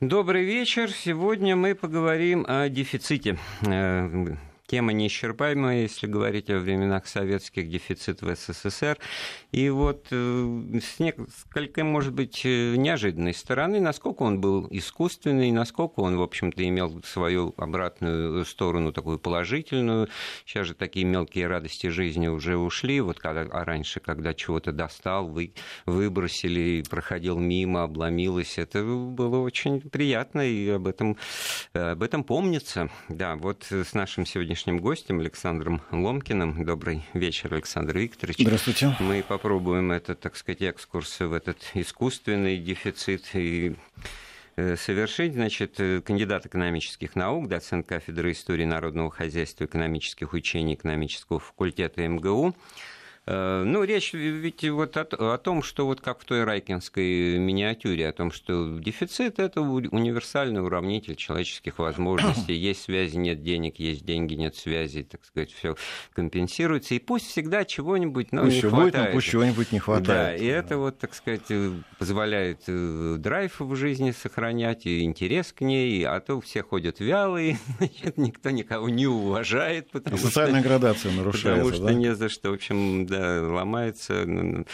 Добрый вечер. Сегодня мы поговорим о дефиците э, тема неисчерпаемая, если говорить о временах советских, дефицит в СССР. И вот э, с несколько, может быть, э, неожиданной стороны, насколько он был искусственный, насколько он, в общем-то, имел свою обратную сторону, такую положительную. Сейчас же такие мелкие радости жизни уже ушли. Вот когда, а раньше, когда чего-то достал, вы, выбросили, проходил мимо, обломилось, это было очень приятно, и об этом, об этом помнится. Да, вот с нашим сегодняшним сегодняшним гостем Александром Ломкиным. Добрый вечер, Александр Викторович. Здравствуйте. Мы попробуем этот, так сказать, экскурс в этот искусственный дефицит и э, совершить. Значит, э, кандидат экономических наук, доцент кафедры истории народного хозяйства, экономических учений экономического факультета МГУ. Э, ну, речь ведь вот о, о том, что вот как в той райкинской миниатюре, о том, что дефицит – это универсальный уравнитель человеческих возможностей. Есть связи, нет денег, есть деньги, нет связи, так сказать, все компенсируется. И пусть всегда чего-нибудь ну, пусть не хватает. Будет, но пусть чего-нибудь не хватает. Да, и это вот, так сказать, э, позволяет э, драйв в жизни сохранять, и интерес к ней, а то все ходят вялые, значит, никто никого не уважает. Потому Социальная что, градация нарушается, Потому что да? не за что, в общем, да, ломается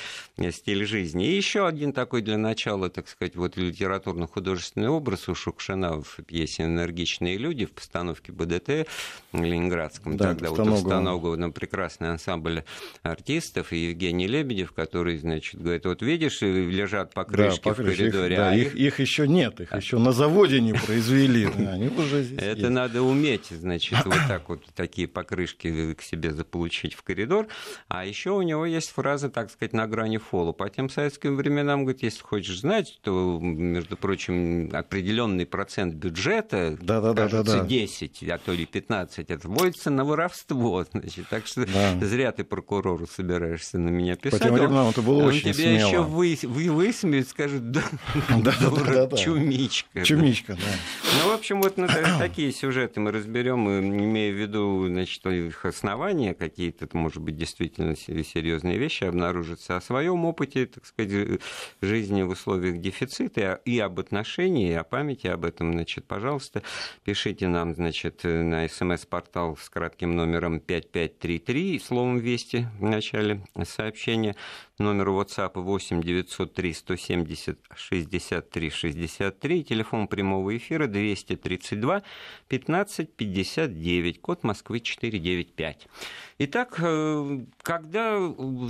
стиль жизни. И еще один такой для начала, так сказать, вот литературно-художественный образ у Шукшина в пьесе «Энергичные люди» в постановке БДТ Ленинградском. Да, Тогда вот установку на прекрасный ансамбль артистов и Евгений Лебедев, который, значит, говорит, вот видишь, лежат покрышки да, покрышки, в коридоре. Их, да, а их, их еще нет, их еще на заводе не произвели. Они уже здесь Это надо уметь, значит, вот так вот такие покрышки к себе заполучить в коридор. А еще у него есть фраза, так сказать, на грани фола. По тем советским временам, говорит, если хочешь знать, то, между прочим, определенный процент бюджета, да, да, кажется, да, да, 10, а то ли 15, отводится на воровство. Значит, так что да. зря ты прокурору собираешься на меня писать. По тем временам это было он очень тебя смело. еще вы, вы, да, да, да, да, чумичка. Чумичка, да. Ну, в общем, вот ну, такие сюжеты мы разберем, имея в виду, значит, их основания какие-то, может быть, действительно серьезные вещи обнаружатся. О своем опыте, так сказать, жизни в условиях дефицита и об отношении, и о памяти об этом, значит, пожалуйста, пишите нам, значит, на смс-портал с кратким номером 5533, словом «Вести» в начале сообщения номеру WhatsApp 8 903 170 63 63, телефон прямого эфира 232 15 59, код Москвы 495. Итак, э, когда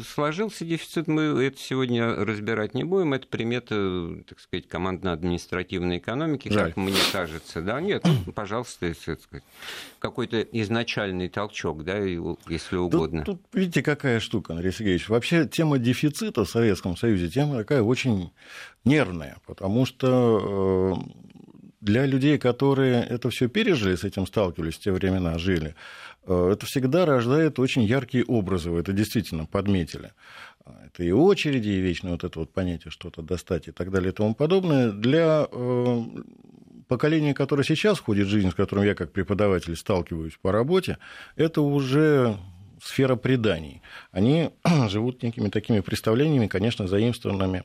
сложился дефицит, мы это сегодня разбирать не будем. Это примета, так сказать, командно-административной экономики, Жаль. как мне кажется. Да, нет, пожалуйста, какой-то изначальный толчок, да, если угодно. Тут, тут видите, какая штука, Андрей Сергеевич. Вообще тема дефицита в Советском Союзе тема такая очень нервная, потому что э, для людей, которые это все пережили, с этим сталкивались в те времена, жили, Э, это всегда рождает очень яркие образы, вы это действительно подметили. Это и очереди, и вечное вот это вот понятие что-то достать и так далее и тому подобное. Для э, поколения, которое сейчас входит в жизнь, с которым я как преподаватель сталкиваюсь по работе, это уже сфера преданий. Они живут некими такими представлениями, конечно, заимствованными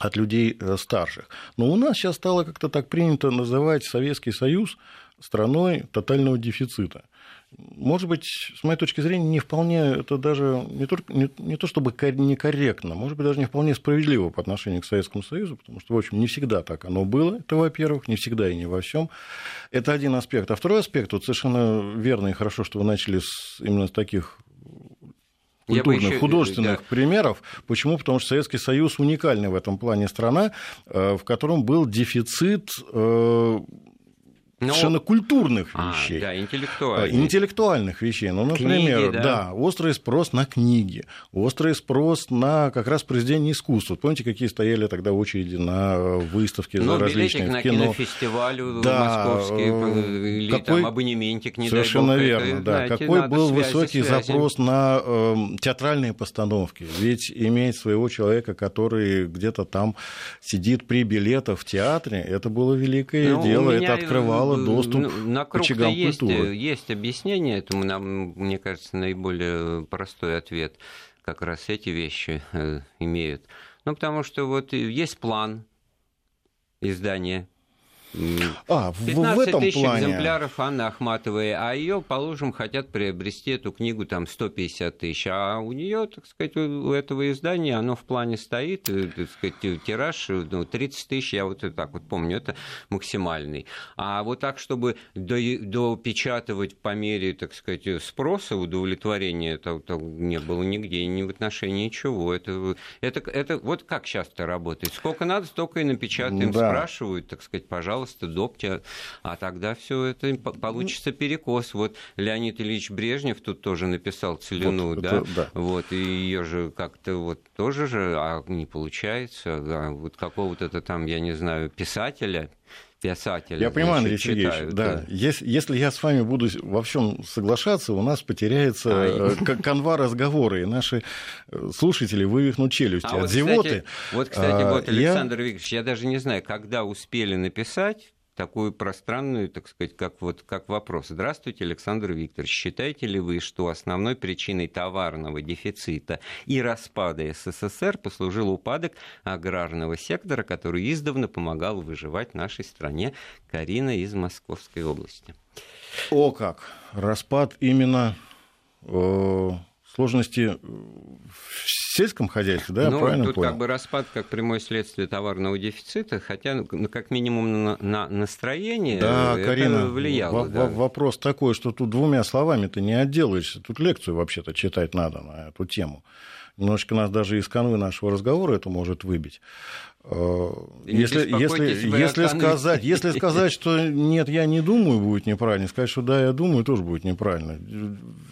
от людей э, старших. Но у нас сейчас стало как-то так принято называть Советский Союз страной тотального дефицита может быть, с моей точки зрения, не вполне это даже не, только, не, не то чтобы некорректно, может быть, даже не вполне справедливо по отношению к Советскому Союзу, потому что, в общем, не всегда так оно было, это, во-первых, не всегда и не во всем. Это один аспект. А второй аспект, вот совершенно верно и хорошо, что вы начали с, именно с таких культурных, еще... художественных да. примеров. Почему? Потому что Советский Союз уникальный в этом плане страна, э, в котором был дефицит э, но... Ну, совершенно культурных а, вещей. Да, интеллектуальных. Интеллектуальных вещей. Ну, например, книги, да. да, острый спрос на книги, острый спрос на как раз произведения искусства. Помните, какие стояли тогда очереди на выставки ну, за различные на кино? кинофестивалю да, московский, э, или какой... там абонементик, не Совершенно дай бог, верно, это, да. Знаете, какой был связи, высокий связи. запрос на э, театральные постановки. Ведь иметь своего человека, который где-то там сидит при билетах в театре, это было великое ну, дело, это открывало дало доступ на к очагам есть, культуры. Есть объяснение этому, нам, мне кажется, наиболее простой ответ. Как раз эти вещи э, имеют. Ну, потому что вот есть план издания А, 15 в этом тысяч плане... экземпляров Анны Ахматовой, а ее, положим, хотят приобрести эту книгу там 150 тысяч, а у нее, так сказать, у этого издания оно в плане стоит, э, так сказать, тираж ну, 30 тысяч, я вот так вот помню, это максимальный. А вот так, чтобы допечатывать по мере, так сказать, спроса, удовлетворения, это, это не было нигде, ни в отношении ничего. Это, это, это вот как часто работает. Сколько надо, столько и напечатаем, да. спрашивают, так сказать, пожалуйста, допте, а тогда все это получится перекос. Вот Леонид Ильич Брежнев тут тоже написал целину, вот, да? Это, да, вот, и ее же как-то вот тоже же, а не получается, да, вот какого-то там, я не знаю, писателя, писателя. Я понимаю, Андрей Сергеевич, читают, да. да. Если, если я с вами буду во всем соглашаться, у нас потеряется а, канва разговора, и наши э, слушатели вывихнут челюсти а от вот, зевоты. Кстати, вот, кстати, а, вот, Александр я... Викторович, я даже не знаю, когда успели написать, такую пространную, так сказать, как, вот, как вопрос. Здравствуйте, Александр Викторович. Считаете ли вы, что основной причиной товарного дефицита и распада СССР послужил упадок аграрного сектора, который издавна помогал выживать нашей стране? Карина из Московской области. О как! Распад именно э, сложности в сельском хозяйстве, да, ну, правильно тут понял? как бы распад как прямое следствие товарного дефицита, хотя ну, как минимум на, на настроение да, это Карина, влияло. В- да. Вопрос такой, что тут двумя словами ты не отделаешься, тут лекцию вообще-то читать надо на эту тему. Немножечко нас даже из канвы нашего разговора это может выбить. Э, если, если, если, сказать, если сказать, что нет, я не думаю, будет неправильно. Сказать, что да, я думаю, тоже будет неправильно.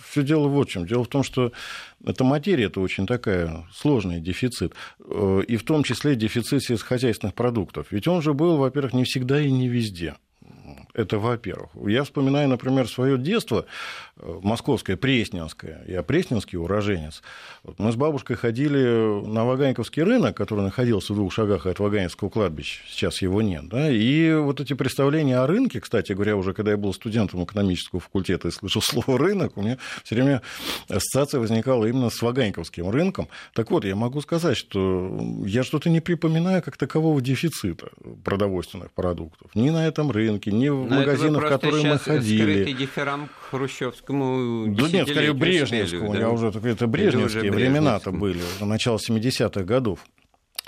Все дело вот в чем. Дело в том, что эта материя это очень такая сложный дефицит. Э, и в том числе дефицит сельскохозяйственных продуктов. Ведь он же был, во-первых, не всегда и не везде. Это во-первых. Я вспоминаю, например, свое детство э, московское, Пресненское. Я пресненский уроженец. Мы с бабушкой ходили на Ваганьковский рынок, который находился в двух шагах от Ваганьковского кладбища. Сейчас его нет. Да? И вот эти представления о рынке, кстати говоря, уже когда я был студентом экономического факультета и слышал слово «рынок», у меня все время ассоциация возникала именно с Ваганьковским рынком. Так вот, я могу сказать, что я что-то не припоминаю как такового дефицита продовольственных продуктов. Ни на этом рынке, ни в магазинах, в которые мы ходили. Хрущевскому Да нет, скорее Брежневскому. Да? Я уже, это брежневские времена-то были, начало 70-х годов.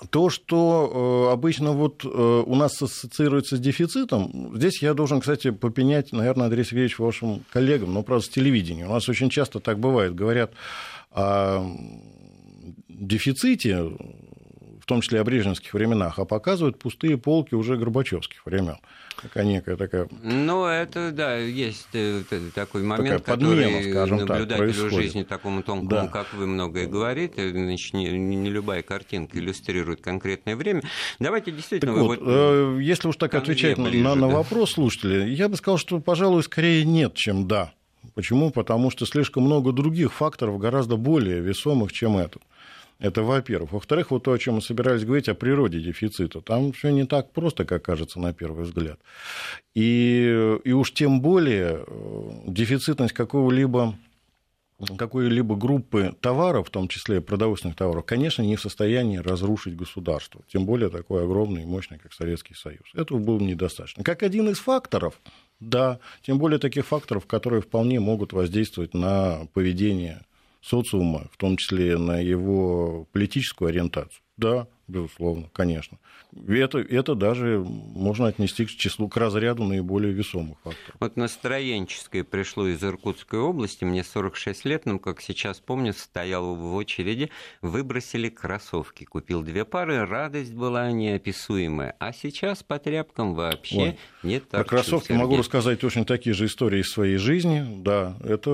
То, что э, обычно вот э, у нас ассоциируется с дефицитом, здесь я должен, кстати, попенять, наверное, Андрей Сергеевич, вашим коллегам, но, правда, с телевидения. У нас очень часто так бывает. Говорят о дефиците, в том числе о брежневских временах, а показывают пустые полки уже горбачевских времен такая некая такая... Ну, это, да, есть э, такой момент, такая подмена, который скажем наблюдателю так, жизни такому тонкому, да. как вы многое говорите, значит, не, не любая картинка иллюстрирует конкретное время. Давайте действительно... Так вот, вот, э, если уж так отвечать ближе, на, на да. вопрос слушателя, я бы сказал, что, пожалуй, скорее нет, чем да. Почему? Потому что слишком много других факторов, гораздо более весомых, чем этот. Это во-первых. Во-вторых, вот то, о чем мы собирались говорить, о природе дефицита. Там все не так просто, как кажется на первый взгляд. И, и уж тем более э, дефицитность какого-либо какой-либо группы товаров, в том числе продовольственных товаров, конечно, не в состоянии разрушить государство, тем более такой огромный и мощный, как Советский Союз. Этого было недостаточно. Как один из факторов, да, тем более таких факторов, которые вполне могут воздействовать на поведение социума, в том числе на его политическую ориентацию. Да, безусловно, конечно. Это, это даже можно отнести к числу, к разряду наиболее весомых факторов. Вот настроенческое пришло из Иркутской области, мне 46 лет, но, как сейчас помню, стоял в очереди, выбросили кроссовки, купил две пары, радость была неописуемая. А сейчас по тряпкам вообще Ой, нет Про кроссовки Сергей. могу рассказать точно такие же истории из своей жизни. Да, это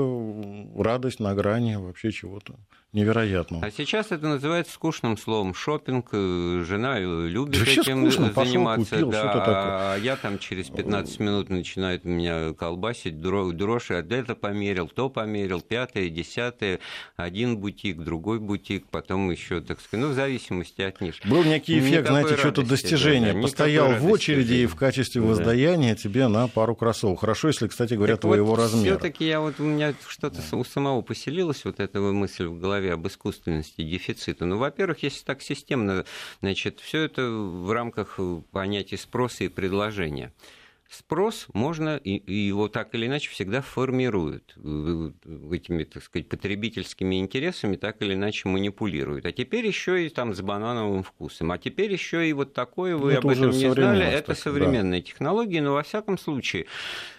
радость на грани вообще чего-то невероятно. А сейчас это называется скучным словом шопинг. Э, жена любит да этим скучно, заниматься. Пошел, купил, да, а я там через 15 минут начинает меня колбасить, дрожь, а это померил, то померил, пятое, десятое, один бутик, другой бутик, потом еще, так сказать, ну, в зависимости от них. Был некий эффект, Никакой знаете, что-то достижение. Да, да, Постоял в очереди и в качестве да. воздаяния тебе на пару кроссовок. Хорошо, если, кстати говоря, так твоего вот размера. Все-таки я вот у меня что-то да. у самого поселилось вот эта мысль в голове говоря об искусственности дефицита? Ну, во-первых, если так системно, значит, все это в рамках понятия спроса и предложения спрос можно, и, его так или иначе всегда формируют. Этими, так сказать, потребительскими интересами так или иначе манипулируют. А теперь еще и там с банановым вкусом. А теперь еще и вот такое, вы это об этом не знали, это современные да. технологии, но во всяком случае Э,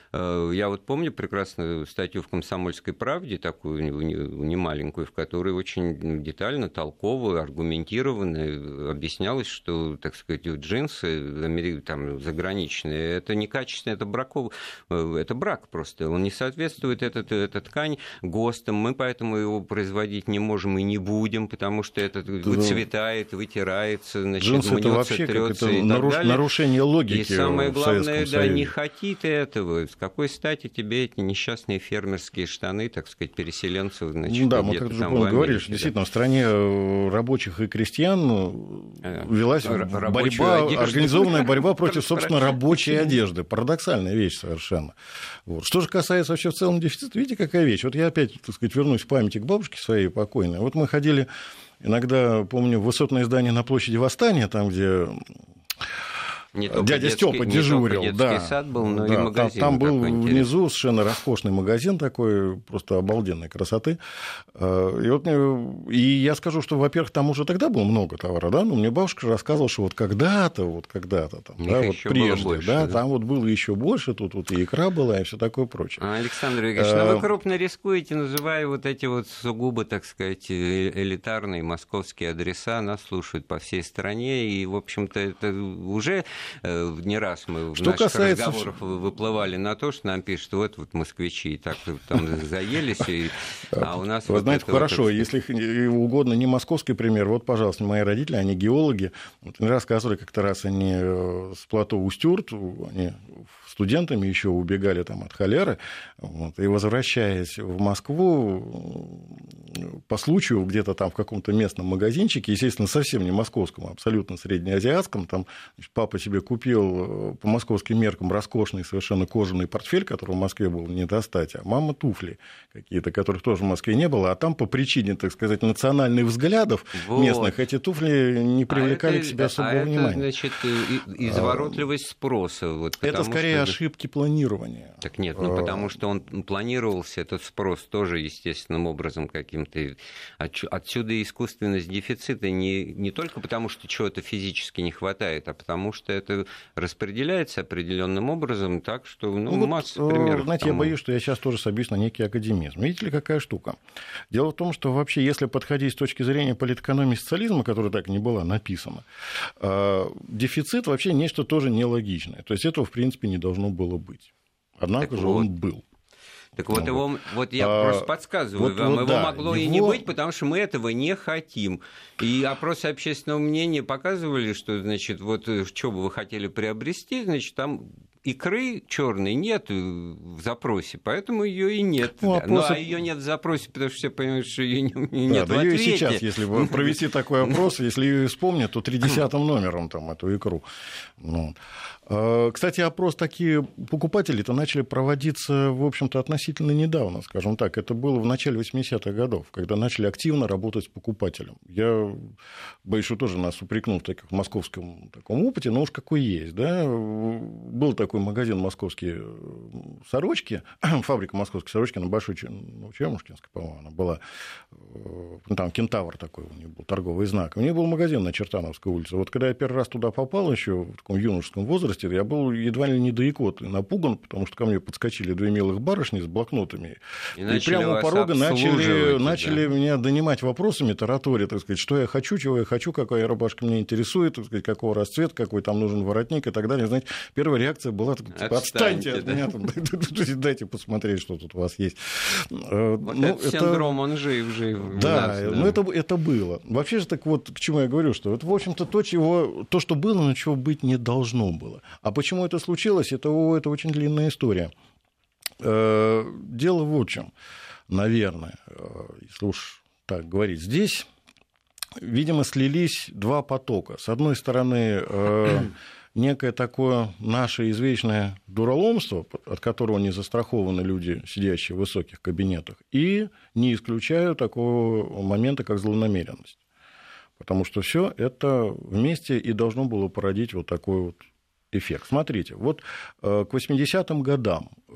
я вот помню прекрасную статью в «Комсомольской правде», такую немаленькую, в которой очень детально, толково, аргументированно объяснялось, что, так сказать, джинсы там, заграничные, это некачественное, это, браков... Э, это брак просто. Он не соответствует, этот, эта ткань, ГОСТам, мы поэтому его производить не можем и не будем, потому что это выцветает, вытирается, значит, Джинсы это вообще трется это наруш... нарушение логики И самое главное, да, не хотите этого, какой стати тебе эти несчастные фермерские штаны, так сказать, переселенцев, значит, ну, да, мы как же говорили, что действительно в стране э, рабочих и крестьян э, велась борьба, одежду. организованная борьба против, собственно, рабочей одежды. Парадоксальная вещь совершенно. Вот. Что же касается вообще в целом дефицита, видите, какая вещь? Вот я опять, так сказать, вернусь в памяти к бабушке своей покойной. Вот мы ходили иногда, помню, в высотное здание на площади Восстания, там, где не Дядя детский, Степа дежурил, не да. сад был, но да, и магазин. Там, там был внизу совершенно роскошный магазин такой, просто обалденной красоты. Э, и, вот, и я скажу, что, во-первых, там уже тогда было много товара, да, но мне бабушка рассказывала, что вот когда-то, вот когда-то там, да, вот прежде, больше, да, да, там вот было еще больше, тут вот и икра была, и все такое прочее. А, Александр Игоревич, а... ну вы крупно рискуете, называя вот эти вот сугубо, так сказать, э, элитарные московские адреса, нас слушают по всей стране, и, в общем-то, это уже Э, не раз мы в что наших касается... разговорах выплывали на то, что нам пишут, вот, вот москвичи и так там заелись, и... а у нас... Вы вот знаете, хорошо, вот... если угодно не московский пример, вот, пожалуйста, мои родители, они геологи, вот, рассказывали как-то раз они э, с плато Устюрт, они студентами еще убегали там от холеры, вот, и возвращаясь в Москву, по случаю где-то там в каком-то местном магазинчике, естественно, совсем не московском, а абсолютно среднеазиатском, там значит, папа себе купил э, по московским меркам роскошный совершенно кожаный портфель, который в Москве был не достать, а мама туфли какие-то, которых тоже в Москве не было, а там по причине, так сказать, национальных взглядов вот. местных эти туфли не а привлекали а это, к себе особого а внимания. Это, значит, изворотливость спроса. Вот, это скорее ошибки планирования. Так нет, ну потому что он планировался, этот спрос тоже естественным образом каким-то. Отсюда искусственность дефицита не, не только потому, что чего-то физически не хватает, а потому что это распределяется определенным образом так, что ну, ну масса вот, примеров. Знаете, тому. я боюсь, что я сейчас тоже собьюсь на некий академизм. Видите ли, какая штука? Дело в том, что вообще, если подходить с точки зрения политэкономии социализма, которая так не была написана, э, дефицит вообще нечто тоже нелогичное. То есть этого, в принципе, не должно должно было быть. Однако так же вот. он был. Так вот, его, вот я а, просто подсказываю вот, вам, вот, его да, могло его... и не быть, потому что мы этого не хотим. И опросы общественного мнения показывали, что, значит, вот э, что бы вы хотели приобрести, значит, там икры черной нет в запросе, поэтому ее и нет. Ну, опрос... Ну, а ее нет в запросе, потому что все понимают, что ее нет да, в ответе. Ее и сейчас, если провести такой опрос, если ее вспомнят, то тридесятым номером там эту икру. Ну. А, кстати, опрос такие покупатели-то начали проводиться, в общем-то, относительно недавно, скажем так. Это было в начале 80-х годов, когда начали активно работать с покупателем. Я боюсь, что тоже нас упрекнул в таком московском таком опыте, но уж какой есть. Да? Был такой магазин «Московские сорочки», фабрика «Московские сорочки» на Большой ну, Чермушкинской, по-моему, она была. Ну, там «Кентавр» такой у них был, торговый знак. У них был магазин на Чертановской улице. Вот когда я первый раз туда попал еще в таком юношеском возрасте, возрасте я был едва ли не до икоты напуган, потому что ко мне подскочили две милых барышни с блокнотами. И, и прямо у порога начали, начали да. меня донимать вопросами, таратория, так сказать, что я хочу, чего я хочу, какая рубашка меня интересует, так сказать, какого расцвета, какой там нужен воротник и так далее. Знаете, первая реакция была, типа, отстаньте, отстаньте от да. меня, там, дайте посмотреть, что тут у вас есть. Э, вот ну, этот это... синдром, он жив, жив. Да, нас, да. ну это, это было. Вообще же так вот, к чему я говорю, что это, в общем-то, то, чего, то, что было, но чего быть не должно было. А почему это случилось, это, это очень длинная история. Э, дело в чем, наверное, э, если уж так говорить. Здесь, видимо, слились два потока. С одной стороны, э, некое такое наше извечное дураломство, от которого не застрахованы люди, сидящие в высоких кабинетах, и не исключаю такого момента, как злонамеренность. Потому что все это вместе и должно было породить вот такой вот эффект. Смотрите, вот э, к 80-м годам, э,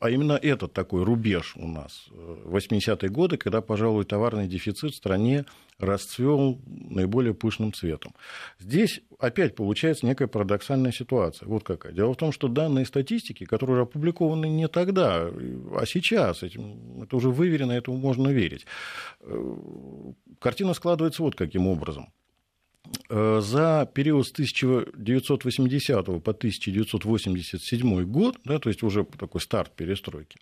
а именно этот такой рубеж у нас, 80-е э, годы, когда, пожалуй, товарный дефицит в стране расцвел наиболее пышным цветом. Здесь опять получается некая парадоксальная ситуация. Вот какая. Дело в том, что данные статистики, которые опубликованы не тогда, а сейчас, это уже выверено, этому можно верить. Картина складывается вот каким образом. Э, за период с 1980 по 1987 год, да, то есть уже такой старт перестройки,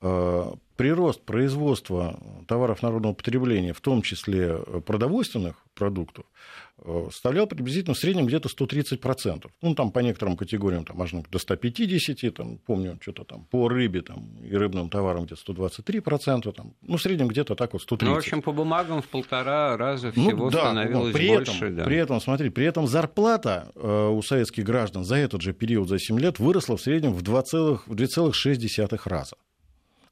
э, прирост производства товаров народного потребления, в том числе продовольственных продуктов, Э, составлял приблизительно в среднем где-то 130%. Ну, там по некоторым категориям там, можно до 150, там, помню, что-то там по рыбе там, и рыбным товарам где-то 123%, там, ну, в среднем где-то так вот 130%. Ну, в общем, по бумагам в полтора раза ну всего ну, да, становилось при больше. Этом, да. При этом, смотри, при этом зарплата э, у советских граждан за этот же период, за 7 лет, выросла в среднем в 2,6 раза.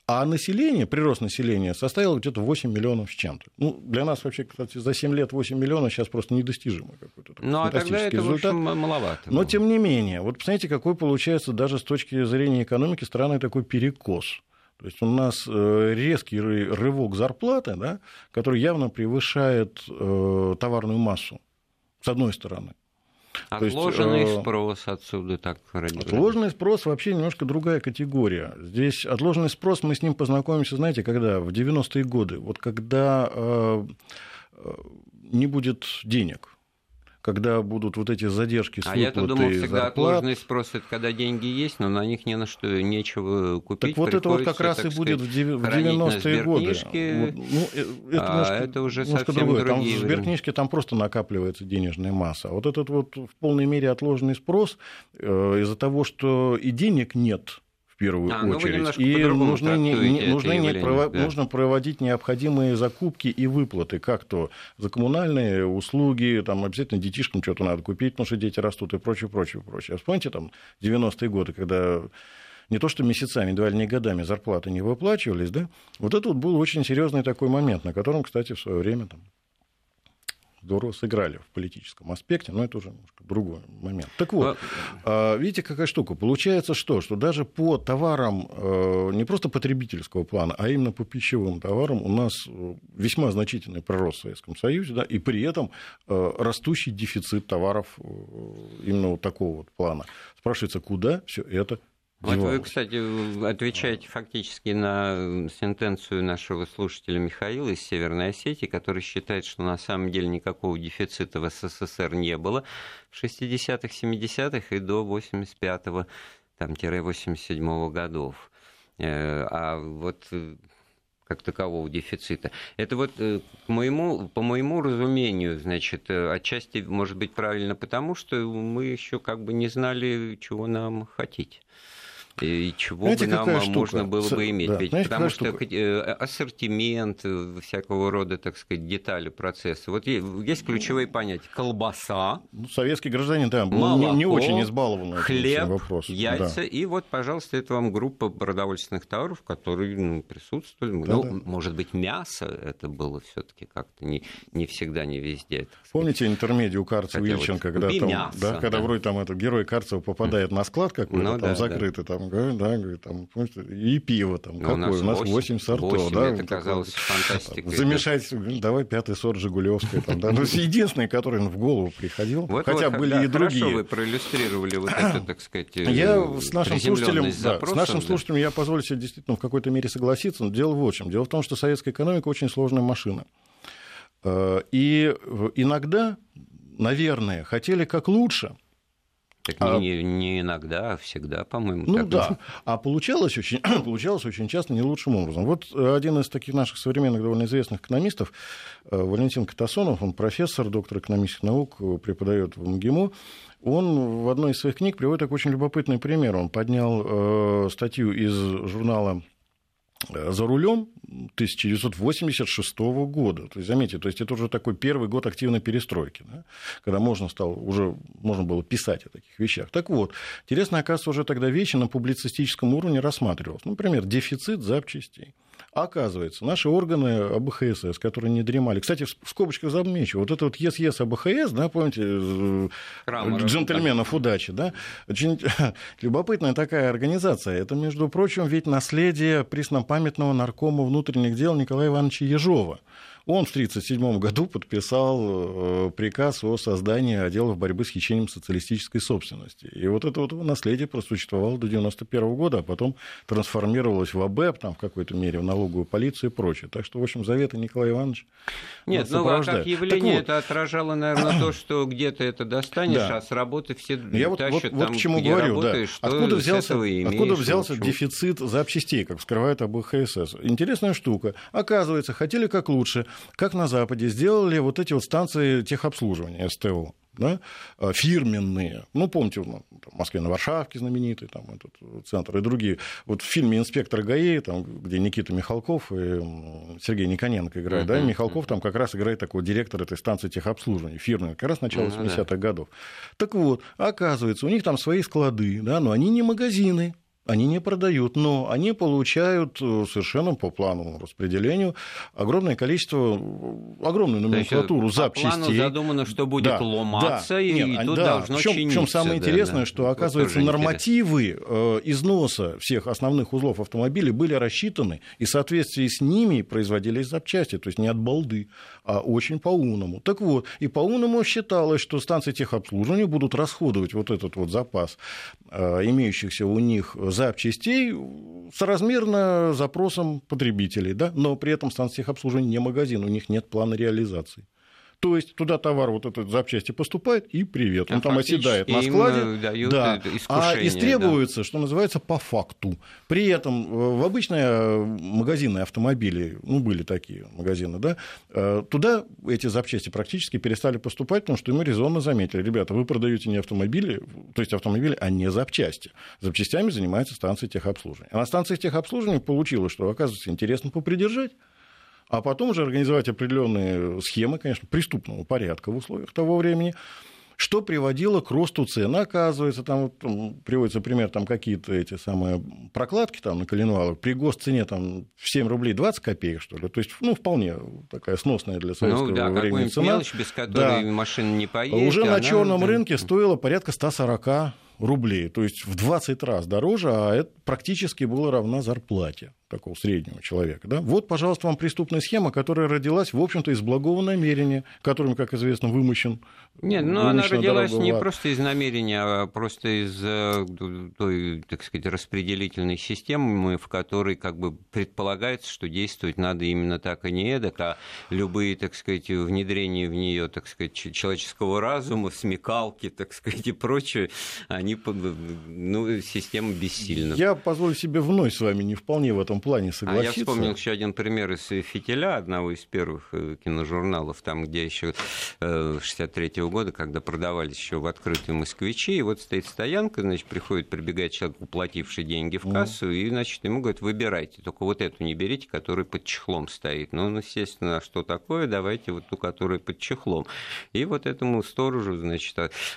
А население, прирост населения составил где-то 8 миллионов с чем-то. Ну, для нас вообще, кстати, за 7 лет 8 миллионов сейчас просто недостижимый какой-то ну, а тогда это, результат. в общем, маловато. Но, тем не менее, вот посмотрите, какой получается даже с точки зрения экономики странный такой перекос. То есть у нас э, резкий рывок зарплаты, да, который явно превышает э, товарную массу, с одной стороны. Отложенный есть, спрос отсюда так Отложенный спрос вообще немножко другая категория. Здесь отложенный спрос, мы с ним познакомимся, знаете, когда? В 90-е годы. Вот когда э, не будет денег когда будут вот эти задержки с А я-то думал, всегда зарплат. отложенный спрос это когда деньги есть, но на них не на что нечего купить. Так вот это вот как раз и будет в 90-е годы. Вот, ну, э, это, а немножко, это уже немножко совсем другое. Там в сберкнижке там просто накапливается денежная масса. А вот этот вот в полной мере отложенный спрос э, из-за того, что и денег нет, в первую а, ну очередь. И нужно, не, нужно, не прово- да. нужно проводить необходимые закупки и выплаты, как то за коммунальные услуги, там обязательно детишкам что-то надо купить, потому что дети растут и прочее, прочее, прочее. А вспомните там 90-е годы, когда не то что месяцами, два или не годами зарплаты не выплачивались, да, вот это вот был очень серьезный такой момент, на котором, кстати, в свое время там, здорово сыграли в политическом аспекте, но это уже немножко другой момент. Так вот, а, видите, какая штука. Получается что? Что даже по товарам э, не просто потребительского плана, а именно по пищевым товарам у нас э, весьма значительный прирост в Советском Союзе, да, и при этом э, растущий дефицит товаров именно вот такого вот плана. Спрашивается, куда все это вот вы, кстати, отвечаете фактически на сентенцию нашего слушателя Михаила из Северной Осетии, который считает, что на самом деле никакого дефицита в СССР не было в 60-х, 70-х и до 85-го, там, 87-го годов. Э, а вот э, как такового дефицита. Это вот э, по моему, по моему разумению, значит, отчасти может быть правильно потому, что мы еще как бы не знали, чего нам хотеть и чего Знаете, бы нам можно штука? было бы иметь. Да. Ведь, Знаете, потому что штука? Э, ассортимент, э, всякого рода, так сказать, детали процесса. Вот есть ключевые понятия. Колбаса. Ну, советский гражданин, да, был молоко, не, не очень избалован хлеб, вопрос. яйца. Да. И вот, пожалуйста, это вам группа продовольственных товаров, которые ну, присутствовали. Да, ну, да. может быть, мясо это было все таки как-то не, не всегда, не везде. Помните интермедию Карцева Ильченко, когда, там, мясо, да, когда да. вроде там этот герой Карцева попадает на склад какой-то, ну, там да, закрытый, да. там говорит, да, там, и пиво там, какое, у нас, у нас 8, 8 сортов, 8, да. Это казалось фантастикой. Замешать, давай пятый сорт Жигулевская, там, да, ну, единственный, который в голову приходил, вот, хотя вот, были да, и другие. Хорошо вы проиллюстрировали вот это, так сказать, я с нашим слушателем, да, с нашим слушателем я позволю себе действительно в какой-то мере согласиться, но дело в чем. Дело в том, что советская экономика очень сложная машина. Э, и иногда, наверное, хотели как лучше – так а... не, не иногда, а всегда, по-моему. Ну так. да, а получалось очень, получалось очень часто не лучшим образом. Вот один из таких наших современных довольно известных экономистов, э, Валентин Катасонов, он профессор, доктор экономических наук, преподает в МГИМО, он в одной из своих книг приводит такой очень любопытный пример. Он поднял э, статью из журнала за рулем 1986 года. То есть, заметьте, то есть это уже такой первый год активной перестройки, да, когда можно, стало, уже, можно было писать о таких вещах. Так вот, интересно, оказывается, уже тогда вещи на публицистическом уровне рассматривалось. Например, дефицит запчастей. Оказывается, наши органы АБХСС, которые не дремали... Кстати, в скобочках замечу, вот это вот ЕС-ЕС АБХС, да, помните, Крамер, джентльменов так. удачи, да, очень любопытная такая организация. Это, между прочим, ведь наследие преснопамятного наркома внутренних дел Николая Ивановича Ежова. Он в 1937 году подписал э, приказ о создании отделов борьбы с хищением социалистической собственности. И вот это вот наследие просуществовало до 1991 года, а потом трансформировалось в АБЭП, там, в какой-то мере, в налоговую полицию и прочее. Так что, в общем, заветы Николая Ивановича Нет, ну а как явление вот, это отражало, наверное, то, что где-то это достанешь, да. а с работы все Я вот, вот, вот к чему говорю, да. Откуда взялся, имеешь, откуда взялся дефицит запчастей, как вскрывает АБХСС? Интересная штука. Оказывается, хотели как лучше как на Западе сделали вот эти вот станции техобслуживания СТО да, а, фирменные. Ну, помните, ну, в Москве на Варшавке знаменитый там, этот центр и другие. Вот в фильме «Инспектор ГАИ», там, где Никита Михалков и Сергей Никоненко играют, uh-huh, да, Михалков uh-huh. там как раз играет такого директора этой станции техобслуживания, фирменной, как раз начало uh-huh, 80-х да. годов. Так вот, оказывается, у них там свои склады, да, но они не магазины, они не продают, но они получают э, совершенно по плану распределению огромное количество, огромную номенклатуру запчастей. По плану задумано, что будет да, ломаться, да, и, нет, тут да. должно причем, чиниться. Причем самое да, интересное, да. что, оказывается, нормативы интересно. Э, износа всех основных узлов автомобилей были рассчитаны, и в соответствии с ними производились запчасти, то есть не от балды, а очень по-умному. Так вот, и по-умному считалось, что станции техобслуживания будут расходовать вот этот вот запас э, имеющихся у них запчастей соразмерно запросам потребителей, да? но при этом станция техобслуживания не магазин, у них нет плана реализации. То есть туда товар, вот этот запчасти поступает, и привет. Он а там оседает на складе. Да. А истребуется, да. что называется, по факту. При этом э, в обычные магазины автомобилей, ну, были такие магазины, да, э, туда эти запчасти практически перестали поступать, потому что мы резонно заметили, ребята, вы продаете не автомобили, то есть автомобили, а не запчасти. Запчастями занимается станция техобслуживания. А на станции техобслуживания получилось, что, оказывается, интересно попридержать, а потом уже организовать определенные схемы, конечно, преступного порядка в условиях того времени, что приводило к росту цен. Оказывается, там, там приводится пример, там какие-то эти самые прокладки там, на коленвалах при госцене там, в 7 рублей 20 копеек, что ли. То есть, ну, вполне такая сносная для советского ну, да, времени цена. мелочь, без которой да. машина не поедет. Уже на черном рынке стоила порядка 140 рублей, то есть в 20 раз дороже, а это практически было равно зарплате такого среднего человека. Да? Вот, пожалуйста, вам преступная схема, которая родилась, в общем-то, из благого намерения, которым, как известно, вымощен. Нет, но ну, она родилась не просто из намерения, а просто из э, той, так сказать, распределительной системы, в которой как бы предполагается, что действовать надо именно так, а не эдак, а любые, так сказать, внедрения в нее, так сказать, человеческого разума, смекалки, так сказать, и прочее, они, ну, система бессильна. Я позволю себе вновь с вами не вполне в этом этом плане согласиться. А я вспомнил еще один пример из «Фитиля», одного из первых э, киножурналов, там, где еще 63 -го года, когда продавались еще в открытые москвичи, и вот стоит стоянка, значит, приходит, прибегает человек, уплативший деньги в кассу, и, значит, ему говорят, выбирайте, только вот эту не берите, которая под чехлом стоит. Ну, естественно, а что такое, давайте вот ту, которая под чехлом. И вот этому сторожу, значит,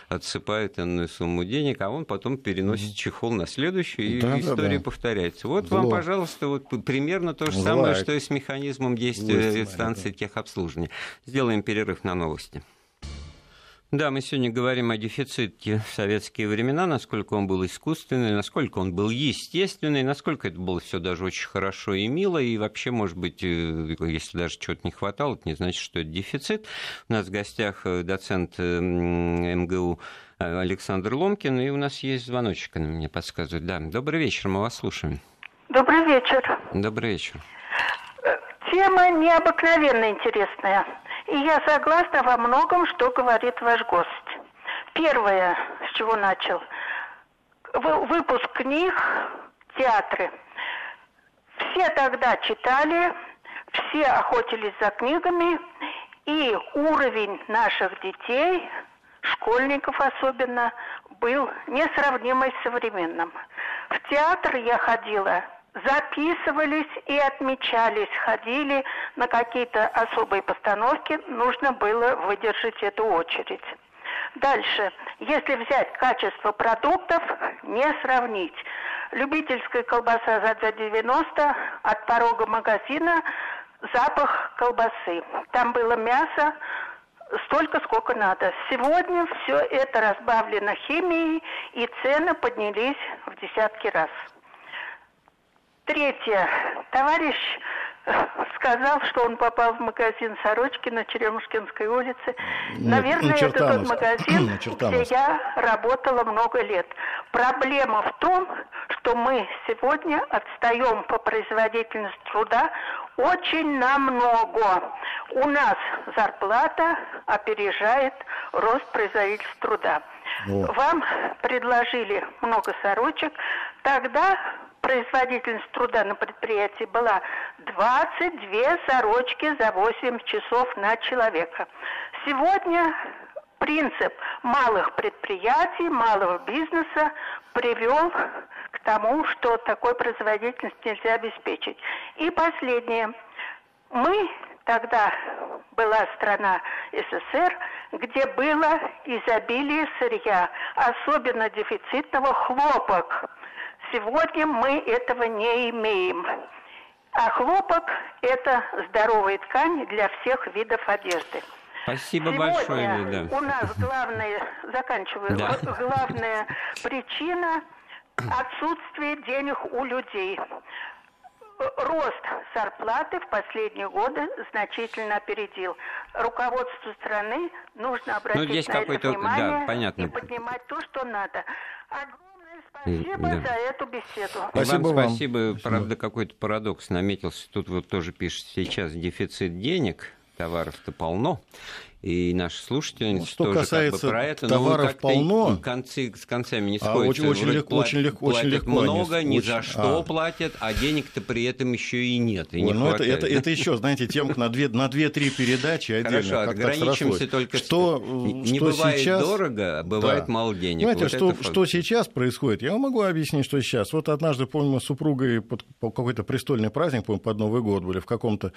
отсыпает энную сумму денег, а он потом переносит чехол на следующую, и да, история да, да. повторяется. Вот Зло. вам, пожалуйста, вот примерно то же Злая. самое, что и с механизмом действия Власти, станции да. техобслуживания. Сделаем перерыв на новости. Да, мы сегодня говорим о дефиците в советские времена, насколько он был искусственный, насколько он был естественный, насколько это было все даже очень хорошо и мило, и вообще, может быть, э, если даже чего-то не хватало, это не значит, что это дефицит. У нас в гостях э, доцент э, МГУ Александр Ломкин, и у нас есть звоночек, он мне подсказывает. Да, добрый вечер, мы вас слушаем. Добрый вечер. Добрый вечер. Тема необыкновенно интересная. И я согласна во многом, что говорит ваш гость. Первое, с чего начал. Выпуск книг, театры. Все тогда читали, все охотились за книгами, и уровень наших детей, школьников особенно, был несравнимый с современным. В театр я ходила записывались и отмечались, ходили на какие-то особые постановки, нужно было выдержать эту очередь. Дальше, если взять качество продуктов, не сравнить. Любительская колбаса за 2,90 от порога магазина запах колбасы. Там было мясо столько, сколько надо. Сегодня все это разбавлено химией, и цены поднялись в десятки раз. Третье. Товарищ сказал, что он попал в магазин сорочки на Черемушкинской улице. Наверное, это тот магазин, где я работала много лет. Проблема в том, что мы сегодня отстаем по производительности труда очень намного. У нас зарплата опережает рост производительности труда. Вот. Вам предложили много сорочек, тогда производительность труда на предприятии была 22 сорочки за 8 часов на человека. Сегодня принцип малых предприятий, малого бизнеса привел к тому, что такой производительность нельзя обеспечить. И последнее. Мы тогда была страна СССР, где было изобилие сырья, особенно дефицитного хлопок. Сегодня мы этого не имеем. А хлопок – это здоровая ткань для всех видов одежды. Спасибо Сегодня большое, Лида. у нас главная, заканчиваю, Да. главная причина отсутствие денег у людей. Рост зарплаты в последние годы значительно опередил. Руководству страны нужно обратить Ну, здесь на это какой-то- да, внимание понятно. и поднимать то, что надо. Огромное спасибо да. за эту беседу. Спасибо вам вам. спасибо. Спасибо. Правда, какой-то парадокс наметился. Тут вот тоже пишет, сейчас дефицит денег, товаров-то полно. И наши слушатели Ну, что тоже касается как бы про это. но товаров как-то полно, концы с концами не а сходятся. очень- очень легко- очень легко- очень легко они- много, ни за очень- что а. платят, а денег-то при этом еще и нет. И не Ой, ну это, хватает. это, это еще, знаете, темка на две, на две-три передачи отдельно. Хорошо, срослось. только... что, не что бывает сейчас... дорого, а бывает Да. мало денег. Понимаете, Вот что, что сейчас происходит? Я вам могу объяснить, что сейчас. Вот однажды, помню, мы с супругой под, по какой-то престольный праздник, помню, под Новый год были в каком-то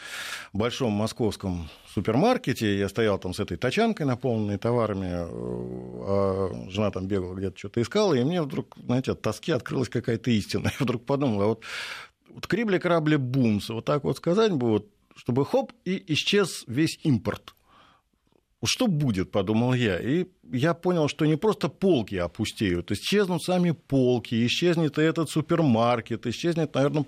большом московском супермаркете. Я стоял там с этой тачанкой, наполненной товарами, э, а жена там бегала где-то что-то искала, и мне вдруг, знаете, от тоски открылась какая-то истина. Я вдруг подумал, а вот, вот крибли-крабли бумс, вот так вот сказать бы, вот, чтобы хоп, и исчез весь импорт. Что будет, подумал я. И я понял, что не просто полки опустеют, исчезнут сами полки, исчезнет и этот супермаркет, исчезнет, наверное,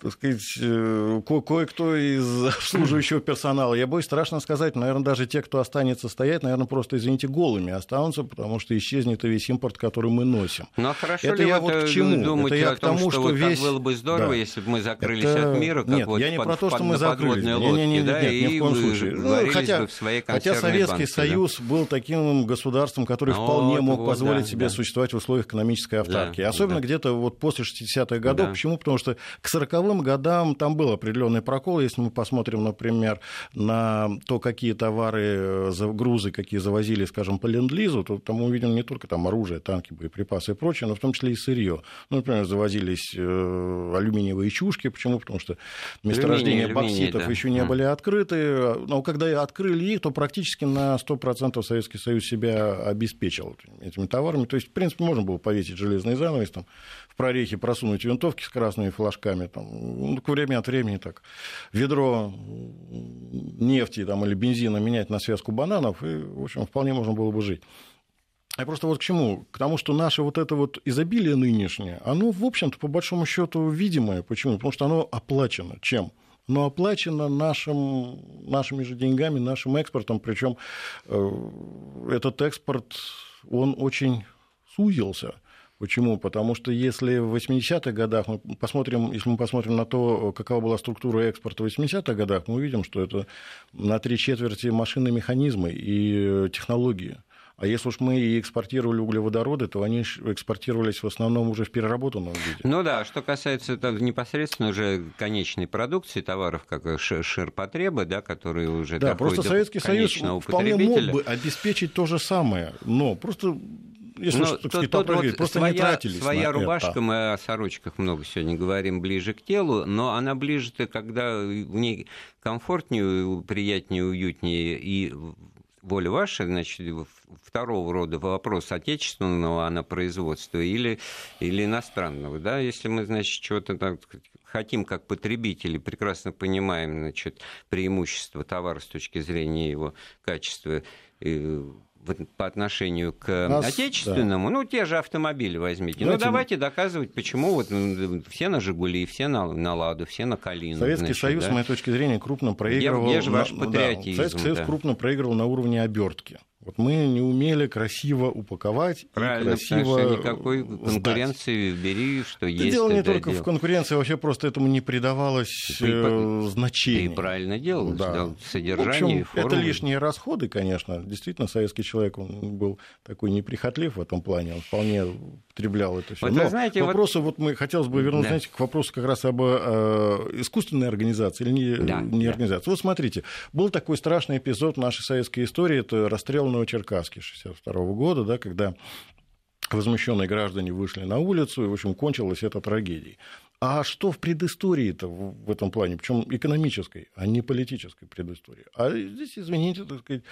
так сказать, э, ко- кое-кто из обслуживающего персонала. Я боюсь страшно сказать, наверное, даже те, кто останется стоять, наверное, просто, извините, голыми останутся, потому что исчезнет и весь импорт, который мы носим. Ну а хорошо Это ли я вот, к чему? думаете Это я о к том, тому, что, что вот весь- было бы здорово, Да. если бы мы закрылись Это- от мира, как нет, вот я не под- про то, что мы закрылись. Не, не, не, лодке, да, нет, ни в коем случае. Ну, хотя, бы в своей хотя консервной Советский банке, да. Союз был таким государством, который Ну, вполне вот, мог вот, позволить да, себе да. существовать в условиях экономической автарки. Да, Особенно да. где-то вот после 60-х годов. Да. Почему? Потому что к 40-м годам там был определенный прокол. Если мы посмотрим, например, на то, какие товары, э, грузы, какие завозили, скажем, по ленд-лизу, то там мы увидим не только там оружие, танки, боеприпасы и прочее, но в том числе и сырье. Ну, например, завозились э, алюминиевые чушки. Почему? Потому что месторождения Алюминий, алюминий, бокситов да. еще не Мгм. были открыты. Но когда открыли их, то практически на 100% Советский Союз себя обеспечил этими товарами. То есть, в принципе, можно было повесить железный занавес, там, в прорехе просунуть винтовки с красными флажками, там, ну, время от времени так, ведро нефти там, или бензина менять на связку бананов, и, в общем, вполне можно было бы жить. Я просто вот к чему? К тому, что наше вот это вот изобилие нынешнее, оно, в общем-то, по большому счету видимое. Почему? Потому что оно оплачено. Чем? Оно оплачено нашим, нашими же деньгами, нашим экспортом. Причем этот экспорт, он очень сузился. Почему? Потому что если в 80-х годах мы посмотрим, если мы посмотрим на то, какова была структура экспорта в 80-х годах, мы увидим, что это на три четверти машины, механизмы и технологии. А если уж мы и экспортировали углеводороды, то они экспортировались в основном уже в переработанном виде. Ну да, что касается это, непосредственно уже конечной продукции товаров, как шир- ширпотреба, да, которые уже Да, просто Советский Союз вполне мог бы обеспечить то же самое, но просто если Но, так сказать, тот, вот просто своя, не тратились Своя рубашка, это. мы о сорочках много сегодня говорим, ближе к телу, но она ближе-то, когда в ней комфортнее, приятнее, уютнее, и воля ваша, значит, второго рода вопрос отечественного а на производство или, или иностранного. Да? Если мы, значит, чего-то хотим как потребители, прекрасно понимаем значит, преимущество товара с точки зрения его качества, по отношению к Нас, отечественному, да. ну, те же автомобили возьмите. Знаете, ну, давайте доказывать, почему вот ну, все на «Жигули», все на, на «Ладу», все на «Калину». Советский значит, Союз, да? с моей точки зрения, крупно проигрывал... Где, где же ваш патриотизм? Да, Советский Союз да. крупно проигрывал на уровне обертки. Вот мы не умели красиво упаковать Правильно, и красиво что никакой конкуренции сдать. бери, что да есть. Дело не только дело. в конкуренции, вообще просто этому не придавалось э, значения. И правильно делал, да. содержание, в общем, Это лишние расходы, конечно. Действительно, советский человек он был такой неприхотлив в этом плане, он вполне потреблял это все. Вот, Но знаете, вопросы, вот... вот мы хотелось бы вернуться, да. знаете, к вопросу как раз об э, искусственной организации или не, да, не да. организации. Вот смотрите, был такой страшный эпизод в нашей советской истории, это расстрел Новочеркасске 1962 года, да, когда возмущенные граждане вышли на улицу, и, в общем, кончилась эта трагедией. А что в предыстории-то в этом плане, причем экономической, а не политической предыстории? А здесь, извините, так сказать,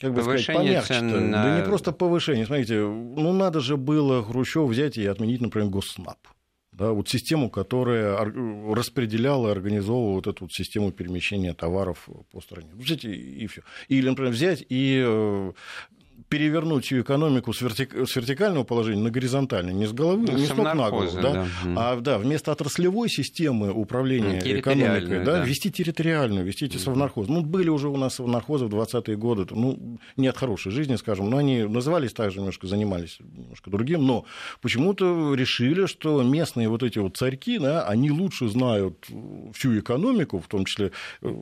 как бы повышение сказать, помягче. На... Да не просто повышение. Смотрите, ну надо же было Хрущев взять и отменить, например, Госснаб. Да, вот систему, которая распределяла и организовывала вот эту вот систему перемещения товаров по стране. Взять и все. Или, например, взять и э, перевернуть всю экономику с, вертик... с вертикального положения на горизонтальное, не с головы, ну, не с ног на голову, да, да. а да, вместо отраслевой системы управления экономикой, да, да. вести территориальную, вести эти совнархозы. Ну, были уже у нас совнархозы в 20-е годы, ну, не от хорошей жизни, скажем, но они назывались так же, немножко занимались немножко другим, но почему-то решили, что местные вот эти вот царьки, да, они лучше знают всю экономику, в том числе э,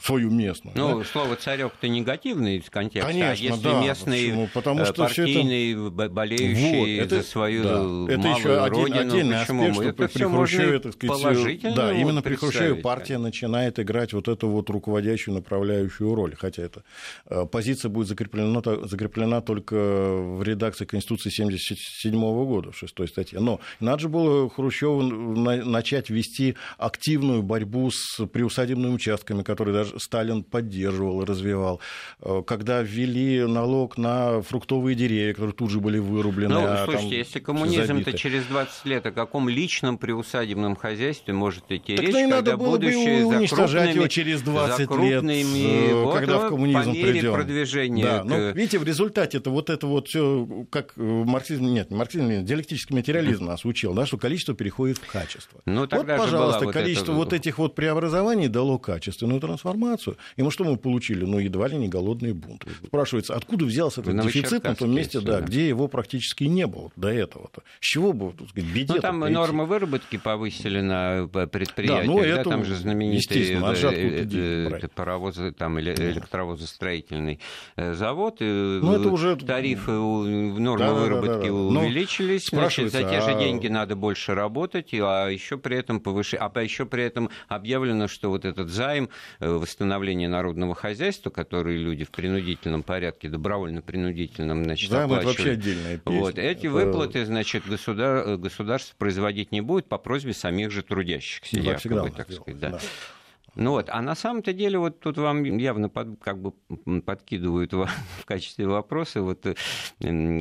свою местную. Ну, да? слово царек-то негативный в контексте, а Конечно, а если да, местный почему? Потому э, что партийный, это... болеющий вот, это, за свою да, малую это еще родину, отдельный почему? аспект, что это при Хрущеве, так сказать, да, вот именно при Хрущеве партия начинает играть вот эту вот руководящую, направляющую роль, хотя эта э, позиция будет закреплена, закреплена только в редакции Конституции 1977 года, в шестой статье. Но надо же было Хрущеву начать вести активную борьбу с приусадебными участками, которые даже Сталин поддерживал и развивал. Э, когда ввели налог на фруктовые деревья, которые тут же были вырублены. Ну, а слушайте, если коммунизм-то через 20 лет, о каком личном приусадебном хозяйстве может идти так речь, когда надо было будущее бы уничтожать его через 20 лет, э, вот, когда в коммунизм придем. продвижения. Да, к... но, видите, в результате это вот это вот все, как марксизм, нет, марксизм, нет, диалектический материализм нас учил, да, что количество переходит в качество. Ну, вот, пожалуйста, количество вот, вот этих вот преобразований дало качественную трансформацию. И мы что мы получили? Ну, едва ли не голодный бунт. Спрашивается, откуда взялся этот дефицит на том месте, да, где его практически не было до этого-то? С чего бы, так сказать, беде Ну, там прийти? нормы выработки повысили на предприятиях, да, ну, это, да, там же знаменитый э, э, паровозы, там, электровозостроительный э, завод, ну, это уже... тарифы, нормы да, выработки да, да, да. увеличились, значит, за те же а деньги надо больше работать, а еще при этом повыш... а еще при этом объявлено, что вот этот займ восстановления народного хозяйства, который люди в принудительном порядке, добровольно-принудительном, значит, оплачивают. это вообще отдельная песня. Вот, эти это... выплаты, значит, государ... государство производить не будет по просьбе самих же трудящихся, ну, якобы, так сказать, да. да. Ну вот, а на самом-то деле вот тут вам явно под, как бы подкидывают в, в качестве вопроса, вот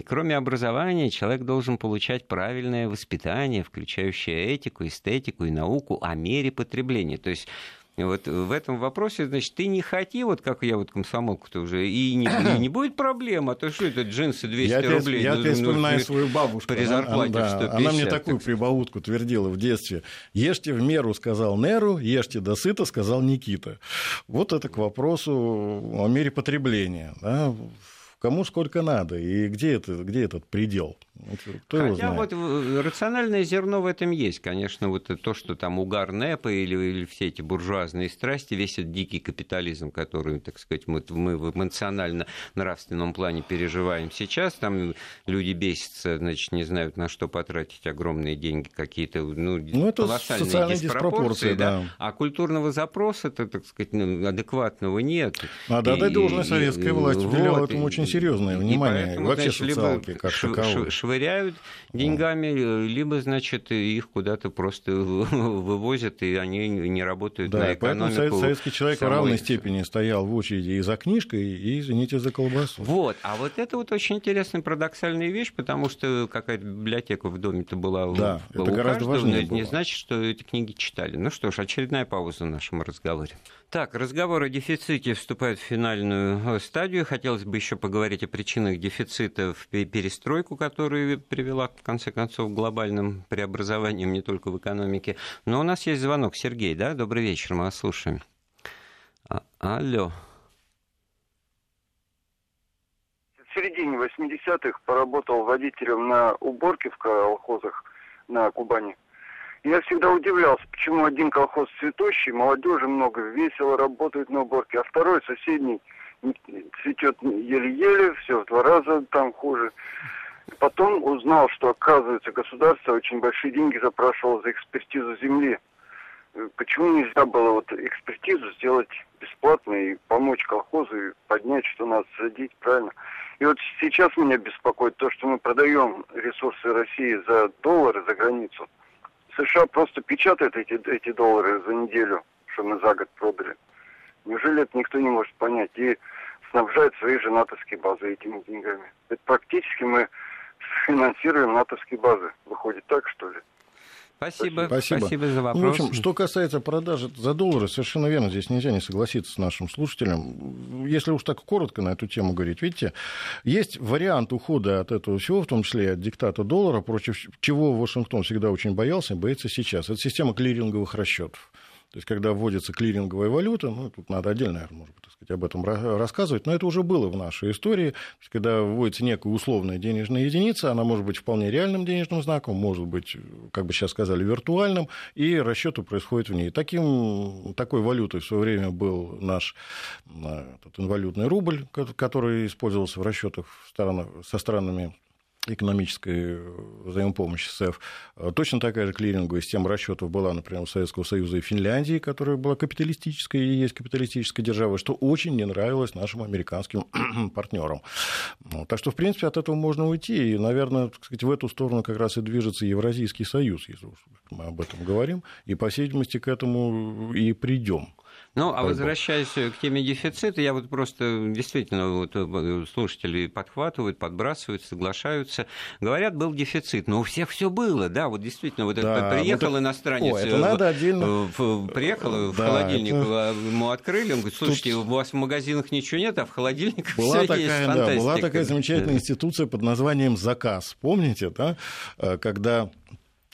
кроме образования человек должен получать правильное воспитание, включающее этику, эстетику и науку о мере потребления. То есть вот в этом вопросе, значит, ты не хоти, вот как я вот комсомолку-то уже, и не, и не будет проблем, а то что это джинсы 200 я рублей? Я ну, вспоминаю ну, свою бабушку. При зарплате она, да, Она мне такую так... прибаутку твердила в детстве. Ешьте в меру, сказал Неру, ешьте до сыта, сказал Никита. Вот это к вопросу о мере потребления. Да? Кому сколько надо и где, это, где этот предел? Кто Хотя вот рациональное зерно в этом есть. Конечно, вот то, что там угар НЭПа или, или все эти буржуазные страсти, весь этот дикий капитализм, который, так сказать, мы, мы в эмоционально-нравственном плане переживаем сейчас, там люди бесятся, значит, не знают, на что потратить огромные деньги, какие-то ну, ну, это колоссальные диспропорции. Да? Да. А культурного запроса, это, так сказать, ну, адекватного нет. Надо отдать должное советская власть уделяла вот, этому очень серьезное внимание. Поэтому, вообще значит, социалки как таковой швыряют деньгами, либо, значит, их куда-то просто вывозят, и они не работают да, на экономику. Поэтому советский человек самой... в равной степени стоял в очереди и за книжкой, и, извините, за колбасу. Вот, а вот это вот очень интересная парадоксальная вещь, потому что какая-то библиотека в доме-то была да, это гораздо важнее но не значит, что эти книги читали. Ну что ж, очередная пауза в нашем разговоре. Так, разговор о дефиците вступает в финальную стадию. Хотелось бы еще поговорить о причинах дефицита в перестройку, которая привела, в конце концов, к глобальным преобразованиям не только в экономике. Но у нас есть звонок. Сергей, да? Добрый вечер, мы вас слушаем. А, алло. В середине 80-х поработал водителем на уборке в колхозах на Кубани. Я всегда удивлялся, почему один колхоз цветущий, молодежи много, весело работают на уборке, а второй соседний цветет еле-еле, все в два раза там хуже. Потом узнал, что, оказывается, государство очень большие деньги запрашивало за экспертизу земли. Почему нельзя было вот экспертизу сделать бесплатно и помочь колхозу и поднять, что надо садить, правильно? И вот сейчас меня беспокоит то, что мы продаем ресурсы России за доллары за границу – США просто печатают эти, эти доллары за неделю, что мы за год продали. Неужели это никто не может понять? И снабжает свои же натовские базы этими деньгами. Это практически мы финансируем натовские базы. Выходит так, что ли? Спасибо. Спасибо. Спасибо за вопрос. Ну, в общем, что касается продажи за доллары, совершенно верно, здесь нельзя не согласиться с нашим слушателем. Если уж так коротко на эту тему говорить, видите, есть вариант ухода от этого всего, в том числе от диктата доллара, против чего Вашингтон всегда очень боялся и боится сейчас. Это система клиринговых расчетов. То есть, когда вводится клиринговая валюта, ну, тут надо отдельно, наверное, может быть, так сказать, об этом рассказывать, но это уже было в нашей истории. То есть, когда вводится некая условная денежная единица, она может быть вполне реальным денежным знаком, может быть, как бы сейчас сказали, виртуальным, и расчеты происходят в ней. Таким, такой валютой в свое время был наш этот инвалютный рубль, который использовался в расчетах со странами экономической э, взаимопомощи СЭФ. Э, точно такая же клиринговая система расчетов была, например, у Советского Союза и Финляндии, которая была капиталистической и есть капиталистической державой, что очень не нравилось нашим американским партнерам. Ну, так что, в принципе, от этого можно уйти. И, наверное, так сказать, в эту сторону как раз и движется Евразийский союз, если мы об этом говорим. И, по всей видимости, к этому и придем. Ну, а возвращаясь к теме дефицита, я вот просто действительно вот, э, слушатели подхватывают, подбрасывают, соглашаются. Говорят, был дефицит, но у всех все было, да, вот действительно, вот да, это приехал вот иностранец, О, это надо отдельно... в, приехал в да, холодильник, это... ему открыли, он говорит, слушайте, Тут... у вас в магазинах ничего нет, а в холодильниках была все такая, есть, фантастика. Да, была такая замечательная институция под названием «Заказ», помните, да, э, когда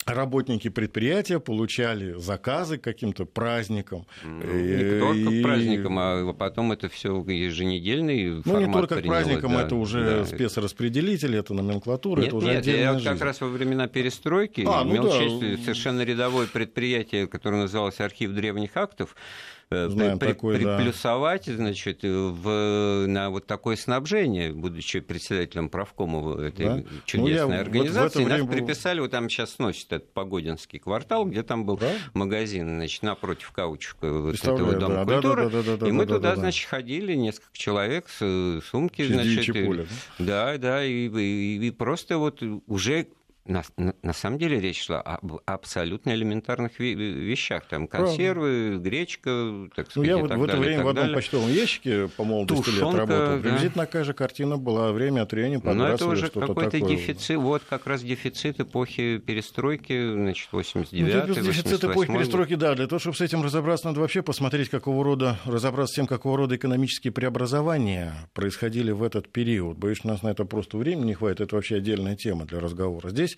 работники предприятия получали заказы к каким-то праздникам. Ну, не только и... к праздникам, а потом это все еженедельный Ну, не только к праздникам, да, это уже да. спецраспределитель, это номенклатура, нет, это уже нет, отдельная я жизнь. как раз во времена перестройки а, ну имел да. честь совершенно рядовое предприятие, которое называлось «Архив древних актов», Э, Знаем при, такой, приплюсовать да. значит, в, на вот такое снабжение, будучи председателем правкома этой да? чудесной ну, организации. Вот нас время... приписали, вот там сейчас сносит этот Погодинский квартал, где там был да? магазин, значит, напротив каучука вот этого Дома да, культуры. Да, да, да, да, и мы да, туда, да, значит, ходили, несколько человек с сумки, значит, поле, да? да, да, и, и, и просто вот уже на, на, на самом деле речь шла об абсолютно элементарных вещах. Там консервы, Правда. гречка, так сказать, Ну, я вот в это время в одном далее. почтовом ящике по молодости Тушенка, лет работал. Да. Приблизительно такая же картина была. Время от времени Но это уже какой-то дефицит. Вот как раз дефицит эпохи перестройки, значит, 89 ну, Дефицит эпохи перестройки, да. Для того, чтобы с этим разобраться, надо вообще посмотреть, какого рода, разобраться с тем, какого рода экономические преобразования происходили в этот период. Боюсь, у нас на это просто времени не хватит. Это вообще отдельная тема для разговора. Здесь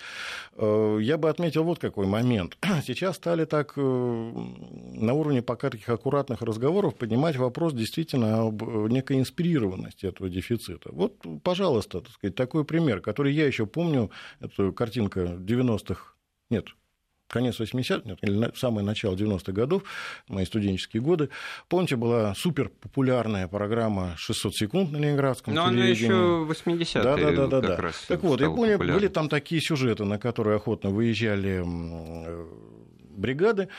я бы отметил вот какой момент. Сейчас стали так на уровне пока таких аккуратных разговоров поднимать вопрос действительно об некой инспирированности этого дефицита. Вот, пожалуйста, так сказать, такой пример, который я еще помню, это картинка 90-х, нет, конец 80-х, нет, или самое начало 90-х годов, мои студенческие годы. Помните, была супер популярная программа «600 секунд» на Ленинградском Но телевидении. Она еще 80-е да, да, да, да, да. раз Так вот, я помню, были там такие сюжеты, на которые охотно выезжали бригады,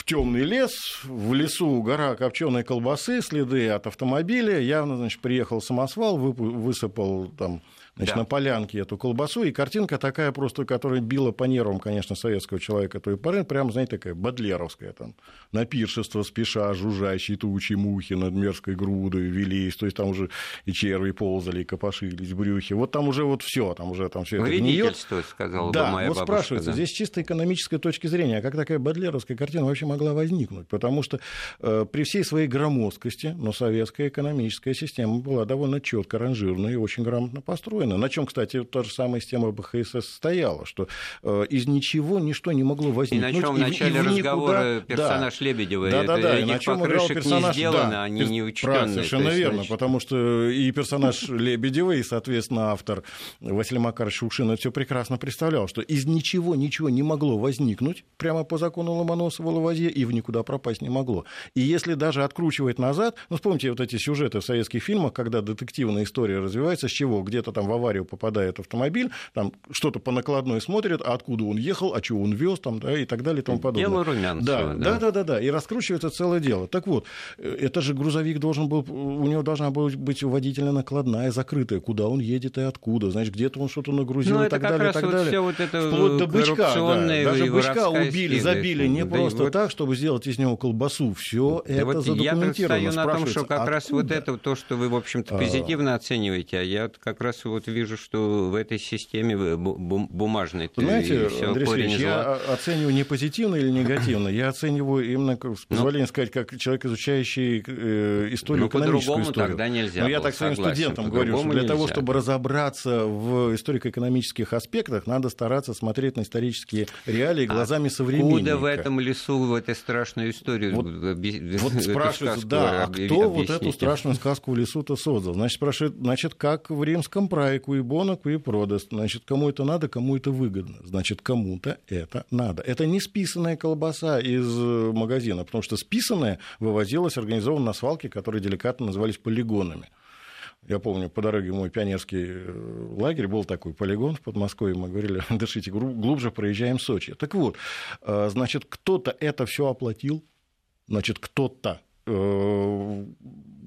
в темный лес, в лесу гора копченой колбасы, следы от автомобиля, явно, значит, приехал самосвал, высыпал там значит, да. на полянке эту колбасу, и картинка такая просто, которая била по нервам, конечно, советского человека той поры, прям, знаете, такая бодлеровская, там, на пиршество спеша, жужжащие тучи мухи над мерзкой грудой велись, то есть там уже и черви ползали, и копошились, брюхи, вот там уже вот все, там уже там все это гниет. сказала да, бы моя вот бабушка, спрашивается, да. здесь чисто экономической точки зрения, а как такая бодлеровская картина вообще могла возникнуть? Потому что э, при всей своей громоздкости, но советская экономическая система была довольно четко ранжированная и очень грамотно построена. На чем, кстати, та же самая система БХСС стояла, что э, из ничего ничто не могло возникнуть. И на чем в начале и разговора персонаж да. Лебедева, да, да, да, и на чем играл персонаж, не сделаны, да, они не учтены. Прав, совершенно есть, верно, значит... потому что и персонаж Лебедева, и, соответственно, автор Василий Макарович Шукшин все прекрасно представлял, что из ничего ничего не могло возникнуть прямо по закону Ломоносова-Лавазье и в никуда пропасть не могло. И если даже откручивать назад, ну, вспомните вот эти сюжеты в советских фильмах, когда детективная история развивается, с чего? Где-то там в аварию попадает автомобиль, там что-то по накладной смотрит, а откуда он ехал, а чего он вез, там, да, и так далее и тому подобное. Дело Румянцева. Да, да, да, да, да, и раскручивается целое дело. Так вот, э, это же грузовик должен был, у него должна была быть водительная накладная закрытая, куда он едет и откуда, значит, где-то он что-то нагрузил ну, и так далее, и так вот далее. Все вот это Вплоть до бычка, да. даже бычка убили, забили не да, просто вот... так, чтобы сделать из него колбасу. Все да это вот задокументировано. Я стою на том, что как откуда? раз вот это то, что вы, в общем-то, позитивно а... оцениваете, а я как раз вот вижу, что в этой системе бумажной. Знаете, Андрей Сергеевич, я оцениваю не позитивно или негативно, я оцениваю именно, с позволения сказать, как человек, изучающий э, историю, ну, экономическую историю. тогда нельзя Но я так своим студентам говорю, что для того, чтобы разобраться в историко-экономических аспектах, надо стараться смотреть на исторические реалии а глазами а современника. Откуда в этом лесу, в этой страшную историю? Вот, вот спрашивается, да, а кто вот эту страшную сказку в лесу-то создал? Значит, спрашивает, значит, как в римском прае Куибона, Куипрода, Значит, кому это надо, кому это выгодно. Значит, кому-то это надо. Это не списанная колбаса из э, магазина, потому что списанная вывозилась организованно на свалке, которые деликатно назывались полигонами. Я помню, по дороге мой пионерский э, лагерь был такой полигон в Подмосковье. Мы говорили, дышите глубже, проезжаем Сочи. Так вот, э, значит, кто-то это все оплатил, значит, кто-то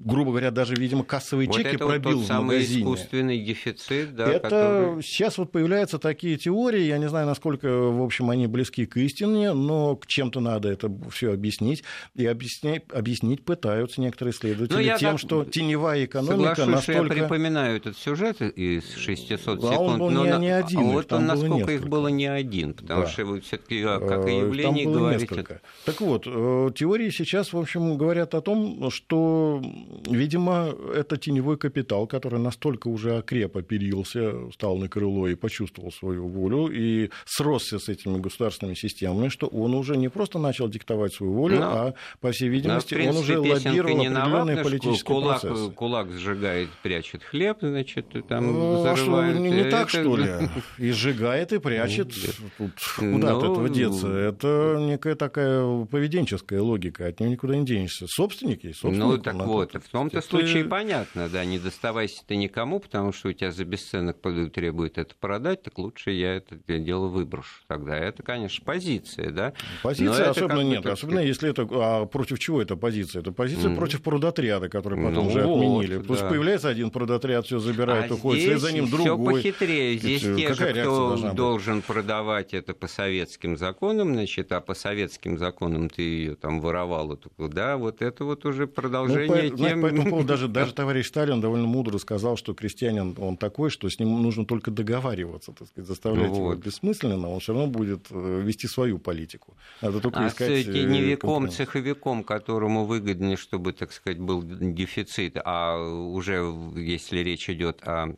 грубо говоря, даже, видимо, кассовые вот чеки это пробил вот тот в самый магазине. искусственный дефицит, да, это который... сейчас вот появляются такие теории, я не знаю, насколько, в общем, они близки к истине, но к чем-то надо это все объяснить, и объяснять, объяснить пытаются некоторые исследователи ну, тем, что теневая экономика настолько... я припоминаю этот сюжет из 600 секунд, а он был но не, не один, а вот он, насколько несколько. их было не один, потому да. что вы все-таки как и э, явление говорите... Несколько. Так вот, э, теории сейчас, в общем, говорят о том, что, видимо, это теневой капитал, который настолько уже окреп, оперился, стал на крыло и почувствовал свою волю, и сросся с этими государственными системами, что он уже не просто начал диктовать свою волю, но, а, по всей видимости, но, он уже лоббировал определенные политические кулак, процессы. Кулак сжигает, прячет хлеб, значит, там ну, а что, не, не так, что ли? И сжигает, и прячет. Тут куда от этого деться? Это некая такая поведенческая логика, от нее никуда не денешься. Собственники, собственники. Ну, так вот, в том-то случае понятно, да, не доставайся ты никому, потому что у тебя за бесценок требует это продать, так лучше я это дело выброшу тогда. Это, конечно, позиция, да. Позиция особенно нет, особенно если это... А против чего эта позиция? Это позиция mm. против продотряда, который потом ну, уже отменили. Вот, Пусть да. появляется один продотряд, все забирает, а уходит, вслед за ним другой. Все похитрее. Здесь те же, кто должен быть? продавать это по советским законам, значит, а по советским законам ты ее там воровал, да, вот это вот уже продолжение ну, по, я... По этому поводу даже, даже товарищ Сталин довольно мудро сказал, что крестьянин он такой, что с ним нужно только договариваться, так сказать, заставлять вот. его бессмысленно, он все равно будет э, вести свою политику. Надо только а искать... теневиком, цеховиком, которому выгоднее, чтобы, так сказать, был дефицит, а уже если речь идет о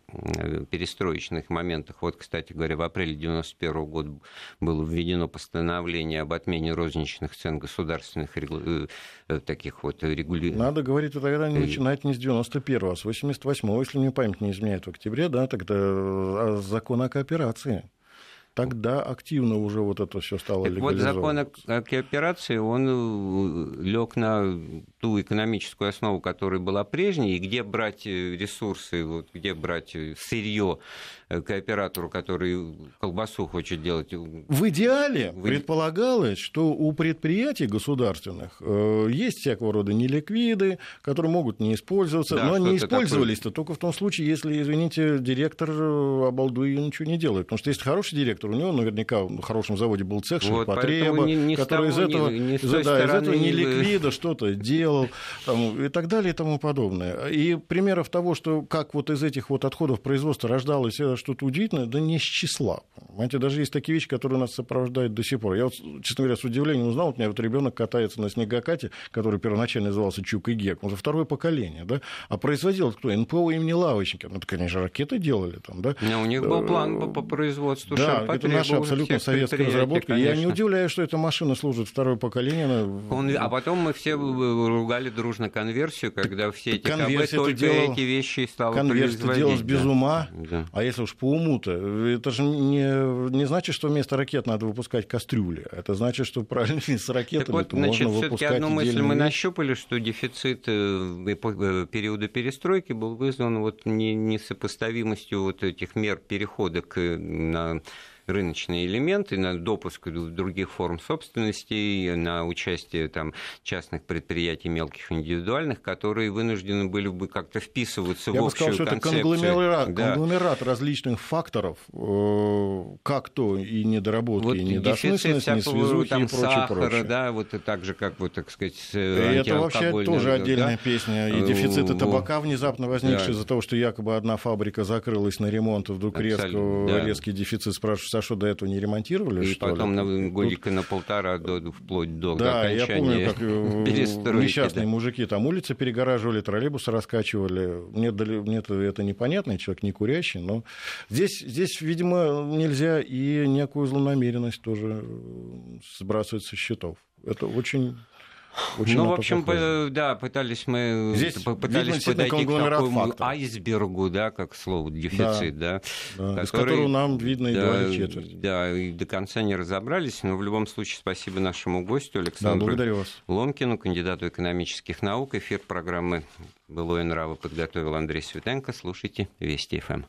перестроечных моментах, вот, кстати говоря, в апреле 1991 года было введено постановление об отмене розничных цен государственных. Э, таких вот регулирований. Надо говорить тогда не начинать не с 91-го, а с 88-го, если мне память не изменяет, в октябре, да, тогда э, закон о кооперации тогда активно уже вот это все стало так Вот закон о кооперации, он э, лег на ту экономическую основу, которая была прежней, и где брать ресурсы, вот, где брать сырье Э, кооператору, который колбасу хочет делать. В идеале в... предполагалось, что у предприятий государственных э, есть всякого рода неликвиды, которые могут не использоваться, да, но они использовались-то такое... только в том случае, если, извините, директор э, обалдует и ничего не делает. Потому что если хороший директор, у него наверняка на хорошем заводе был цех вот, ширпотреба, не, не который из этого, не, не из, да, из этого неликвида что-то делал там, и так далее и тому подобное. И примеров того, что как вот из этих вот отходов производства рождалось что-то удивительное, да не с числа. Понимаете, даже есть такие вещи, которые нас сопровождают до сих пор. Я вот, честно говоря, с удивлением узнал, вот у меня вот ребенок катается на снегокате, который первоначально назывался Чук и Гек, он уже второе поколение, да, а производил кто? НПО имени Лавочника. Ну, это, конечно, ракеты делали там, да. Но у них был план по, по производству Да, это наша абсолютно советская разработка. Конечно. Я не удивляюсь, что эта машина служит второе поколение. Он, а потом мы все ругали дружно конверсию, когда все эти КБ только делал, эти вещи стало Конверсию делал без ума, да. а если уж по уму-то. Это же не, не значит, что вместо ракет надо выпускать кастрюли. Это значит, что правильно с ракетами вот, значит, можно выпускать одну мысль мы нащупали, что дефицит э, э, периода перестройки был вызван вот несопоставимостью вот этих мер перехода к, на рыночные элементы, на допуск других форм собственности, на участие там, частных предприятий, мелких индивидуальных, которые вынуждены были бы как-то вписываться Я в общую сказал, концепцию. это конгломерат, да. конгломерат различных факторов, э, как то и недоработки, вот и недосмысленность, несвязухи там, и прочее, сахара, прочее. да, вот и так же, как вот, так сказать, и Это вообще тоже отдельная да? песня. И дефициты табака внезапно возникшие да. из-за того, что якобы одна фабрика закрылась на ремонт, вдруг резко, да. резкий дефицит спрашивают, что до этого не ремонтировали? И потом ли? на годика на полтора до, вплоть до да, окончания я помню, как э, несчастные да. мужики там улицы перегораживали, троллейбусы раскачивали. Мне, мне это непонятно, человек не курящий, но здесь, здесь, видимо, нельзя и некую злонамеренность тоже сбрасывать со счетов. Это очень очень ну, в общем, похоже. да, пытались мы Здесь пытались подойти к такому айсбергу, да, как слово дефицит, да, да, да который, из которого нам видно едва да, ли четверть. Да, и до конца не разобрались, но в любом случае спасибо нашему гостю Александру да, Ломкину, кандидату экономических наук. Эфир программы «Былое нравы» подготовил Андрей Светенко. Слушайте Вести ФМ.